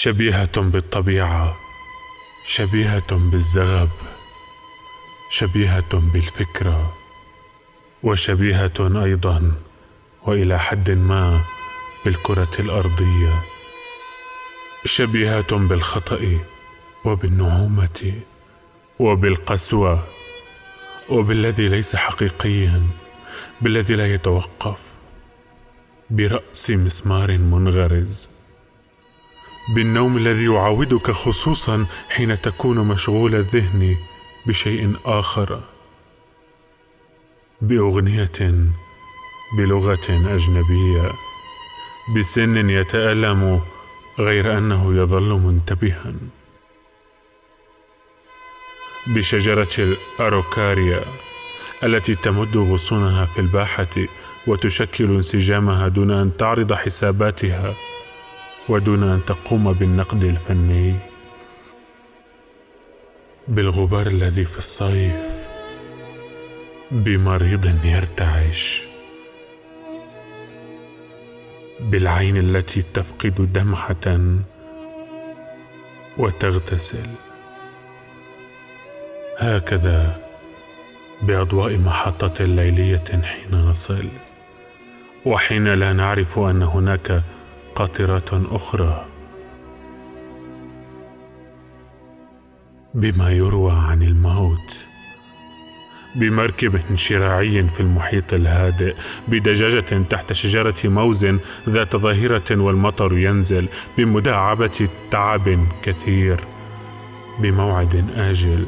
شبيهة بالطبيعة شبيهة بالزغب شبيهة بالفكرة وشبيهة أيضا وإلى حد ما بالكرة الأرضية. شبيهة بالخطأ وبالنعومة وبالقسوة وبالذي ليس حقيقيا بالذي لا يتوقف برأس مسمار منغرز. بالنوم الذي يعاودك خصوصا حين تكون مشغول الذهن بشيء آخر. بأغنية بلغة أجنبية. بسن يتألم غير أنه يظل منتبها. بشجرة الأروكاريا التي تمد غصونها في الباحة وتشكل انسجامها دون أن تعرض حساباتها. ودون أن تقوم بالنقد الفني بالغبار الذي في الصيف بمريض يرتعش بالعين التي تفقد دمعة وتغتسل. هكذا بأضواء محطة ليلية حين نصل وحين لا نعرف أن هناك قاطرات أخرى. بما يروى عن الموت. بمركب شراعي في المحيط الهادئ بدجاجة تحت شجرة موز ذات ظاهرة والمطر ينزل بمداعبة تعب كثير بموعد آجل.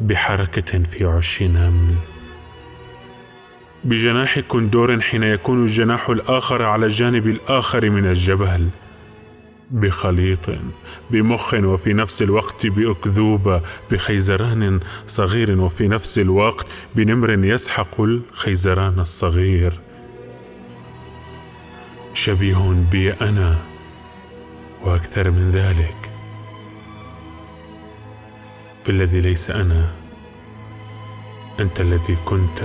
بحركة في عش نمل بجناح كندور حين يكون الجناح الآخر على الجانب الآخر من الجبل بخليط بمخ وفي نفس الوقت بأكذوبة بخيزران صغير وفي نفس الوقت بنمر يسحق الخيزران الصغير. شبيه بي أنا وأكثر من ذلك. بالذي ليس أنا أنت الذي كنت.